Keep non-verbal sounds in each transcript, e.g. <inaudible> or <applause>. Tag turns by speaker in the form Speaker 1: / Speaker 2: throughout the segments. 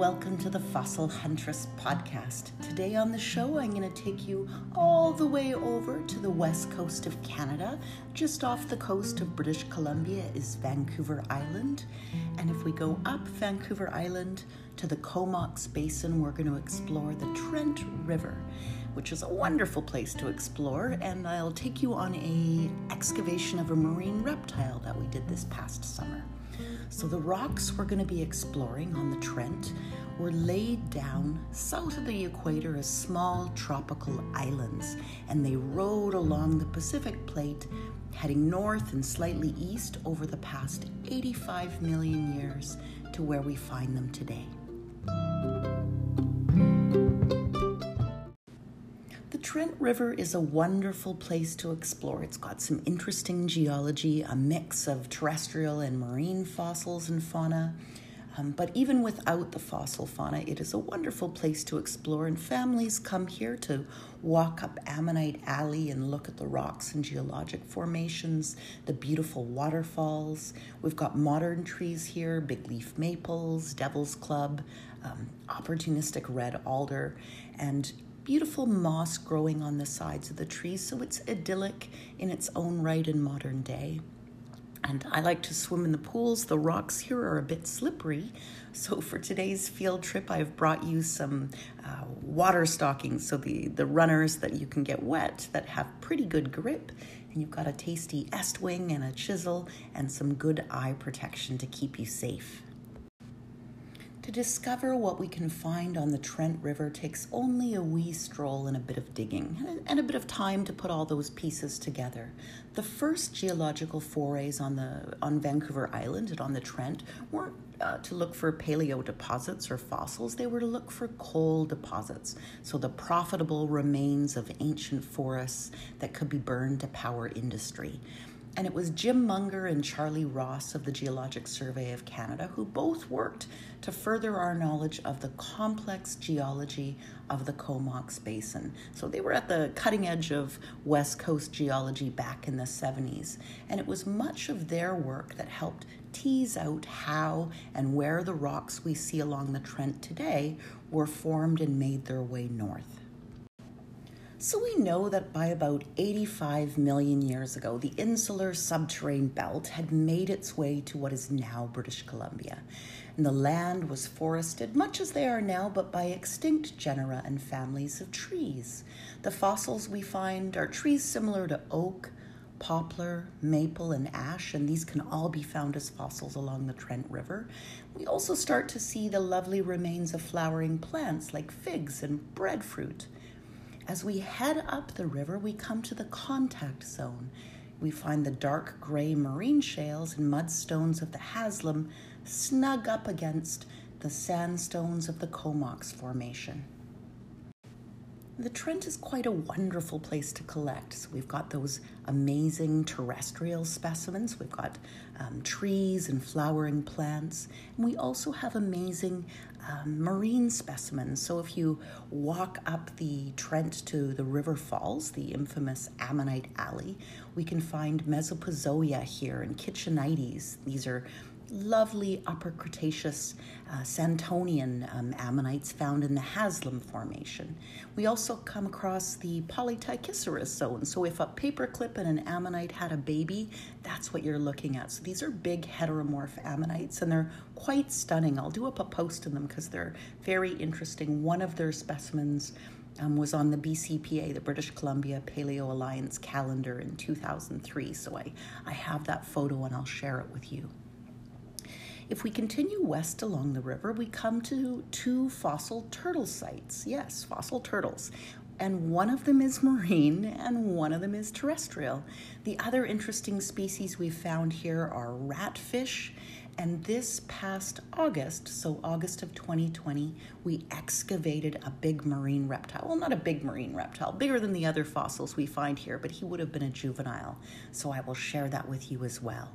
Speaker 1: welcome to the Fossil Huntress podcast. Today on the show, I'm going to take you all the way over to the west coast of Canada. Just off the coast of British Columbia is Vancouver Island. And if we go up Vancouver Island to the Comox Basin, we're going to explore the Trent River, which is a wonderful place to explore. And I'll take you on a excavation of a marine reptile that we did this past summer. So, the rocks we're going to be exploring on the Trent were laid down south of the equator as small tropical islands, and they rode along the Pacific plate, heading north and slightly east over the past 85 million years to where we find them today. Trent River is a wonderful place to explore. It's got some interesting geology, a mix of terrestrial and marine fossils and fauna. Um, but even without the fossil fauna, it is a wonderful place to explore, and families come here to walk up Ammonite Alley and look at the rocks and geologic formations, the beautiful waterfalls. We've got modern trees here big leaf maples, devil's club, um, opportunistic red alder, and beautiful moss growing on the sides of the trees, so it's idyllic in its own right in modern day. And I like to swim in the pools. The rocks here are a bit slippery. So, for today's field trip, I've brought you some uh, water stockings. So, the, the runners that you can get wet that have pretty good grip. And you've got a tasty Estwing and a chisel and some good eye protection to keep you safe. To discover what we can find on the Trent River takes only a wee stroll and a bit of digging, and a bit of time to put all those pieces together. The first geological forays on, the, on Vancouver Island and on the Trent weren't uh, to look for paleo deposits or fossils, they were to look for coal deposits, so the profitable remains of ancient forests that could be burned to power industry. And it was Jim Munger and Charlie Ross of the Geologic Survey of Canada who both worked to further our knowledge of the complex geology of the Comox Basin. So they were at the cutting edge of West Coast geology back in the 70s. And it was much of their work that helped tease out how and where the rocks we see along the Trent today were formed and made their way north. So we know that by about 85 million years ago, the insular superterrane belt had made its way to what is now British Columbia. And the land was forested, much as they are now, but by extinct genera and families of trees. The fossils we find are trees similar to oak, poplar, maple, and ash, and these can all be found as fossils along the Trent River. We also start to see the lovely remains of flowering plants like figs and breadfruit. As we head up the river, we come to the contact zone. We find the dark gray marine shales and mudstones of the Haslam snug up against the sandstones of the Comox Formation. The Trent is quite a wonderful place to collect. So we've got those amazing terrestrial specimens. We've got um, trees and flowering plants. And we also have amazing um, marine specimens. So if you walk up the Trent to the River Falls, the infamous Ammonite Alley, we can find Mesopuzosia here and Kitchinites. These are lovely Upper Cretaceous uh, Santonian um, ammonites found in the Haslam Formation. We also come across the Polyptychoceras zone. So if a paperclip and an ammonite had a baby, that's what you're looking at. So these are big heteromorph ammonites and they're quite stunning. I'll do up a post on them because they're very interesting. One of their specimens um, was on the BCPA, the British Columbia Paleo Alliance calendar in 2003. So I, I have that photo and I'll share it with you. If we continue west along the river, we come to two fossil turtle sites. Yes, fossil turtles. And one of them is marine and one of them is terrestrial. The other interesting species we've found here are ratfish. And this past August, so August of 2020, we excavated a big marine reptile. Well, not a big marine reptile, bigger than the other fossils we find here, but he would have been a juvenile. So I will share that with you as well.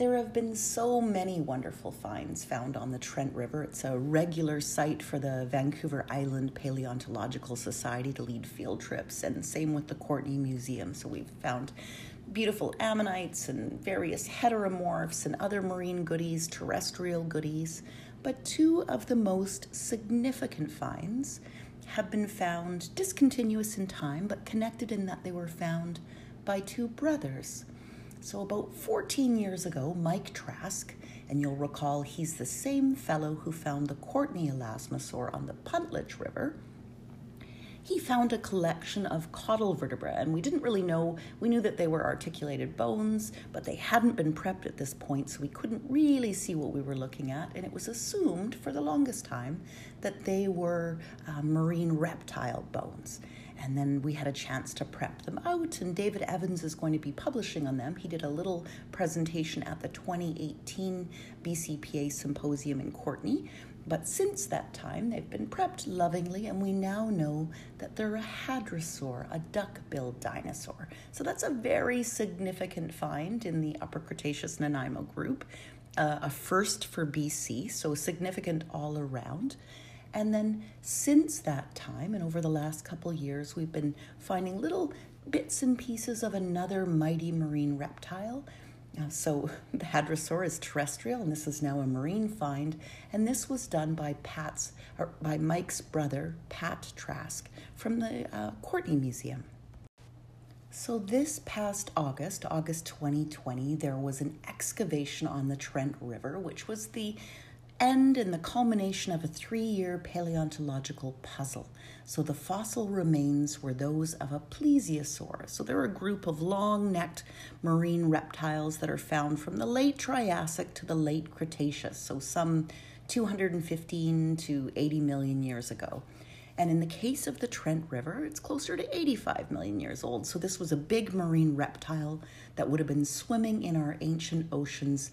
Speaker 1: There have been so many wonderful finds found on the Trent River. It's a regular site for the Vancouver Island Paleontological Society to lead field trips, and same with the Courtenay Museum. So we've found beautiful ammonites and various heteromorphs and other marine goodies, terrestrial goodies. but two of the most significant finds have been found discontinuous in time, but connected in that they were found by two brothers. So, about 14 years ago, Mike Trask, and you'll recall he's the same fellow who found the Courtenay elasmosaur on the Puntledge River, he found a collection of caudal vertebrae, and we didn't really know. We knew that they were articulated bones, but they hadn't been prepped at this point, so we couldn't really see what we were looking at. And it was assumed for the longest time that they were uh, marine reptile bones. And then we had a chance to prep them out, and David Evans is going to be publishing on them. He did a little presentation at the 2018 BCPA symposium in Courtenay but since that time, they've been prepped lovingly, and we now know that they're a hadrosaur, a duck billed dinosaur. So that's a very significant find in the Upper Cretaceous Nanaimo group, uh, a first for BC, so significant all around. And then since that time, and over the last couple years, we've been finding little bits and pieces of another mighty marine reptile. Uh, so <laughs> the hadrosaur is terrestrial, and this is now a marine find. And this was done by Pat's, or by Mike's brother, Pat Trask, from the uh, Courtenay Museum. So this past August, August 2020, there was an excavation on the Trent River, which was the end in the culmination of a three year paleontological puzzle. So the fossil remains were those of a plesiosaur. So they're a group of long necked marine reptiles that are found from the late Triassic to the late Cretaceous, so some 215 to 80 million years ago. And in the case of the Trent River, it's closer to 85 million years old. So this was a big marine reptile that would have been swimming in our ancient oceans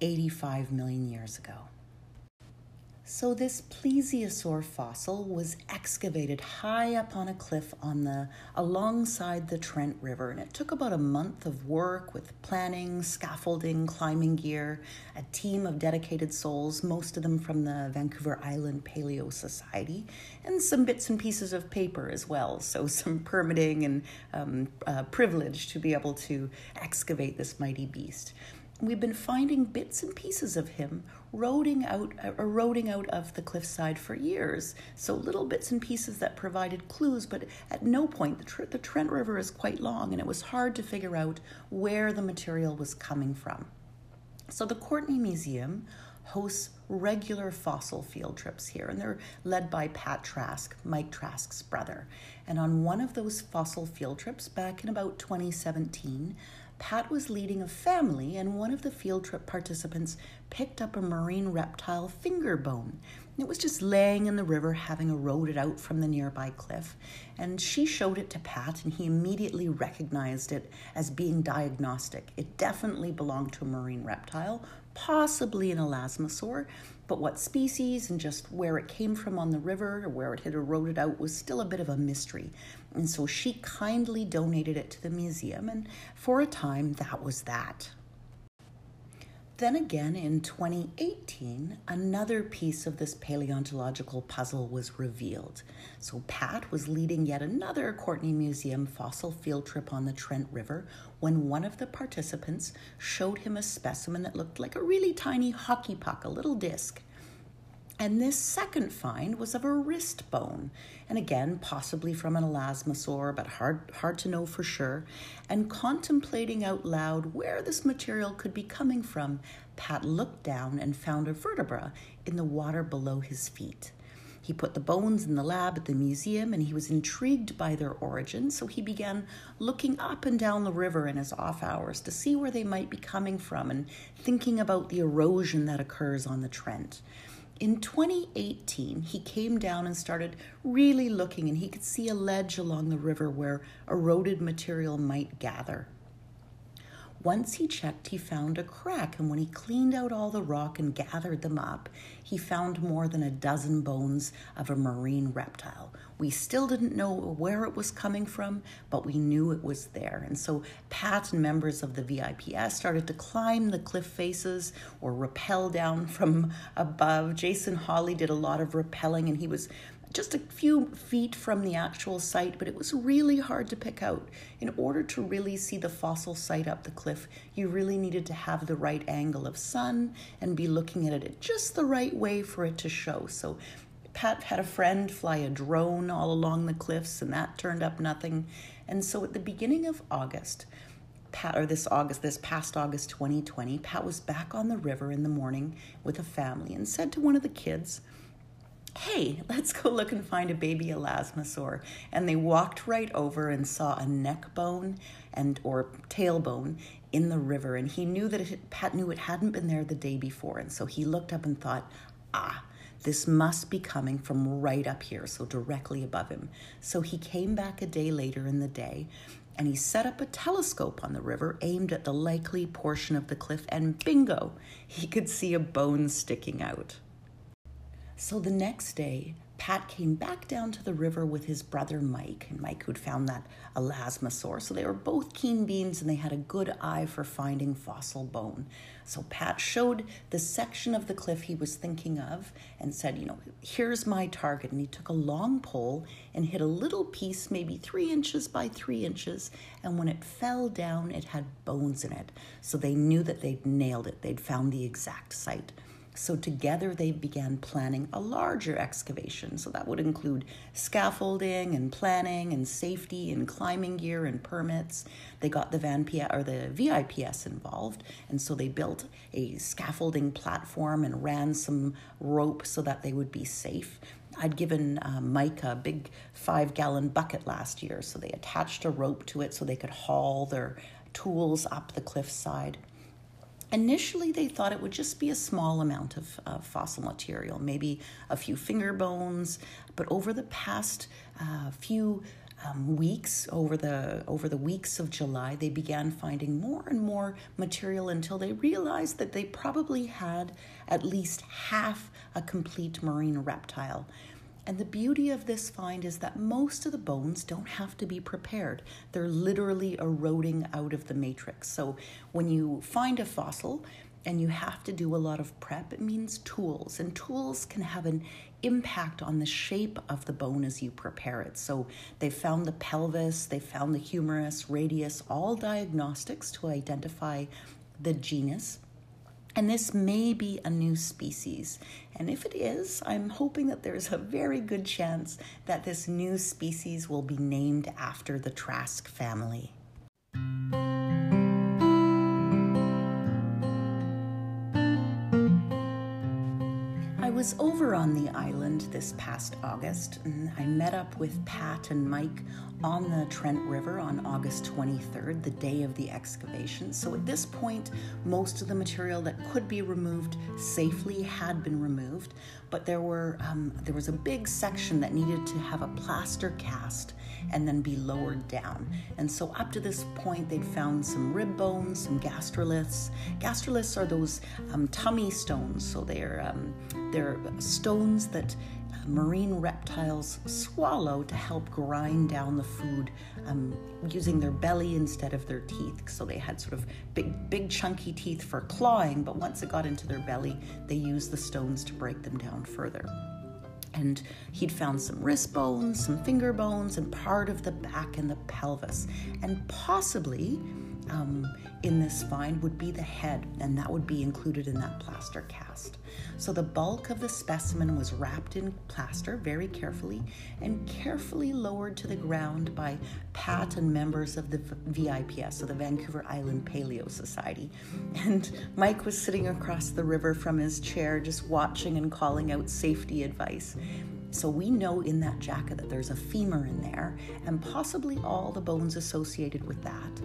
Speaker 1: 85 million years ago. So this plesiosaur fossil was excavated high up on a cliff on the alongside the Trent River and it took about a month of work with planning, scaffolding, climbing gear, a team of dedicated souls, most of them from the Vancouver Island Paleo Society, and some bits and pieces of paper as well. So <laughs> some permitting and um, uh, privilege to be able to excavate this mighty beast we've been finding bits and pieces of him eroding out, eroding out of the cliffside for years. So little bits and pieces that provided clues, but at no point the, the Trent River is quite long, and it was hard to figure out where the material was coming from. So the Courtenay Museum hosts regular fossil field trips here, and they're led by Pat Trask, Mike Trask's brother. And on one of those fossil field trips back in about 2017, Pat was leading a family, and one of the field trip participants picked up a marine reptile finger bone. It was just laying in the river, having eroded out from the nearby cliff. And she showed it to Pat, and he immediately recognized it as being diagnostic. It definitely belonged to a marine reptile, possibly an elasmosaur, but what species and just where it came from on the river or where it had eroded out was still a bit of a mystery. And so she kindly donated it to the museum, and for a time, that was that. Then again, in 2018, another piece of this paleontological puzzle was revealed. So, Pat was leading yet another Courtenay Museum fossil field trip on the Trent River when one of the participants showed him a specimen that looked like a really tiny hockey puck, a little disc. And this second find was of a wrist bone, and again, possibly from an elasmosaur, but hard, hard to know for sure. And contemplating out loud where this material could be coming from, Pat looked down and found a vertebra in the water below his feet. He put the bones in the lab at the museum and he was intrigued by their origin, so he began looking up and down the river in his off hours to see where they might be coming from and thinking about the erosion that occurs on the Trent in 2018, he came down and started really looking, and he could see a ledge along the river where eroded material might gather. Once he checked, he found a crack, and when he cleaned out all the rock and gathered them up, he found more than a dozen bones of a marine reptile. We still didn't know where it was coming from, but we knew it was there. And so Pat and members of the VIPS started to climb the cliff faces or rappel down <laughs> from above. Jason Hawley did a lot of rappelling, and he was just a few feet from the actual site, but it was really hard to pick out. In order to really see the fossil site up the cliff, you really needed to have the right angle of sun and be looking at it just the right way for it to show. So Pat had a friend fly a drone all along the cliffs, and that turned up nothing. And so at the beginning of August, Pat, or this August, this past August 2020, Pat was back on the river in the morning with a family and said to one of the kids, hey, let's go look and find a baby elasmosaur. And they walked right over and saw a neck bone and or tailbone in the river. And he knew that it, Pat knew it hadn't been there the day before. And so he looked up and thought, ah, this must be coming from right up here, so directly above him. So he came back a day later in the day and he set up a telescope on the river aimed at the likely portion of the cliff, and bingo, he could see a bone sticking out. So the next day, Pat came back down to the river with his brother Mike, and Mike who'd found that elasmosaur. So they were both keen beans and they had a good eye for finding fossil bone. So Pat showed the section of the cliff he was thinking of and said, You know, here's my target. And he took a long pole and hit a little piece, maybe three inches by three inches. And when it fell down, it had bones in it. So they knew that they'd nailed it, they'd found the exact site. So together they began planning a larger excavation. So that would include scaffolding and planning and safety and climbing gear and permits. They got the Van P- or the VIPS involved, and so they built a scaffolding platform and ran some rope so that they would be safe. I'd given uh, Mike a big five gallon bucket last year, so they attached a rope to it so they could haul their tools up the cliffside. Initially, they thought it would just be a small amount of uh, fossil material, maybe a few finger bones. But over the past uh, few um, weeks, over the over the weeks of July, they began finding more and more material until they realized that they probably had at least half a complete marine reptile. And the beauty of this find is that most of the bones don't have to be prepared. They're literally eroding out of the matrix. So when you find a fossil and you have to do a lot of prep, it means tools. And tools can have an impact on the shape of the bone as you prepare it. So they found the pelvis, they found the humerus, radius, all diagnostics to identify the genus. And this may be a new species. And if it is, I'm hoping that there's a very good chance that this new species will be named after the Trask family. Was over on the island this past August, and I met up with Pat and Mike on the Trent River on August 23rd, the day of the excavation. So at this point, most of the material that could be removed safely had been removed, but there were um, there was a big section that needed to have a plaster cast and then be lowered down. And so up to this point, they'd found some rib bones, some gastroliths. Gastroliths are those um, tummy stones, so they're um, they're stones that uh, marine reptiles swallow to help grind down the food um, using their belly instead of their teeth. So they had sort of big, big, chunky teeth for clawing, but once it got into their belly, they used the stones to break them down further and he'd found some wrist bones, some finger bones, and part of the back and the pelvis. And possibly um, in this find would be the head, and that would be included in that plaster cast. So the bulk of the specimen was wrapped in plaster very carefully and carefully lowered to the ground by Pat and members of the VIPS, so the Vancouver Island Paleo Society. And Mike was sitting across the river from his chair, just watching and calling out safety advice. So we know in that jacket that there's a femur in there and possibly all the bones associated with that.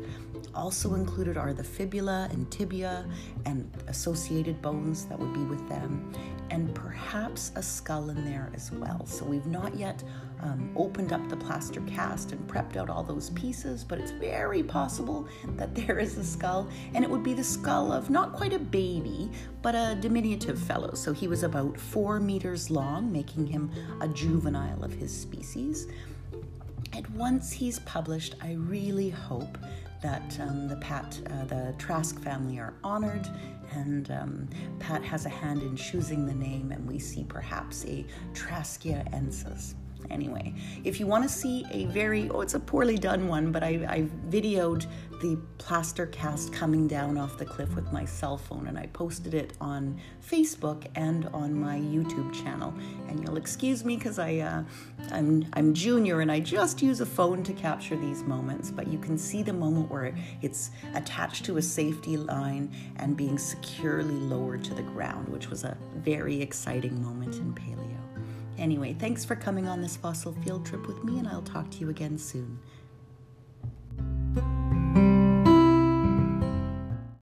Speaker 1: Also included are the fibula and tibia and associated bones that would be with them, and perhaps a skull in there as well. So we've not yet um, opened up the plaster cast and prepped out all those pieces, but it's very possible that there is a skull, and it would be the skull of not quite a baby, but a diminutive fellow. So he was about four meters long, making him a juvenile of his species. And once he's published, I really hope that um, the Pat, uh, the Trask family are honored, and um, Pat has a hand in choosing the name, and we see perhaps a Traskia ensis. Anyway, if you want to see a very, oh, it's a poorly done one, but I, I videoed the plaster cast coming down off the cliff with my cell phone and I posted it on Facebook and on my YouTube channel. And you'll excuse me because I, uh, I'm, I'm junior and I just use a phone to capture these moments, but you can see the moment where it's attached to a safety line and being securely lowered to the ground, which was a very exciting moment in paleo. Anyway, thanks for coming on this fossil field trip with me, and I'll talk to you again soon.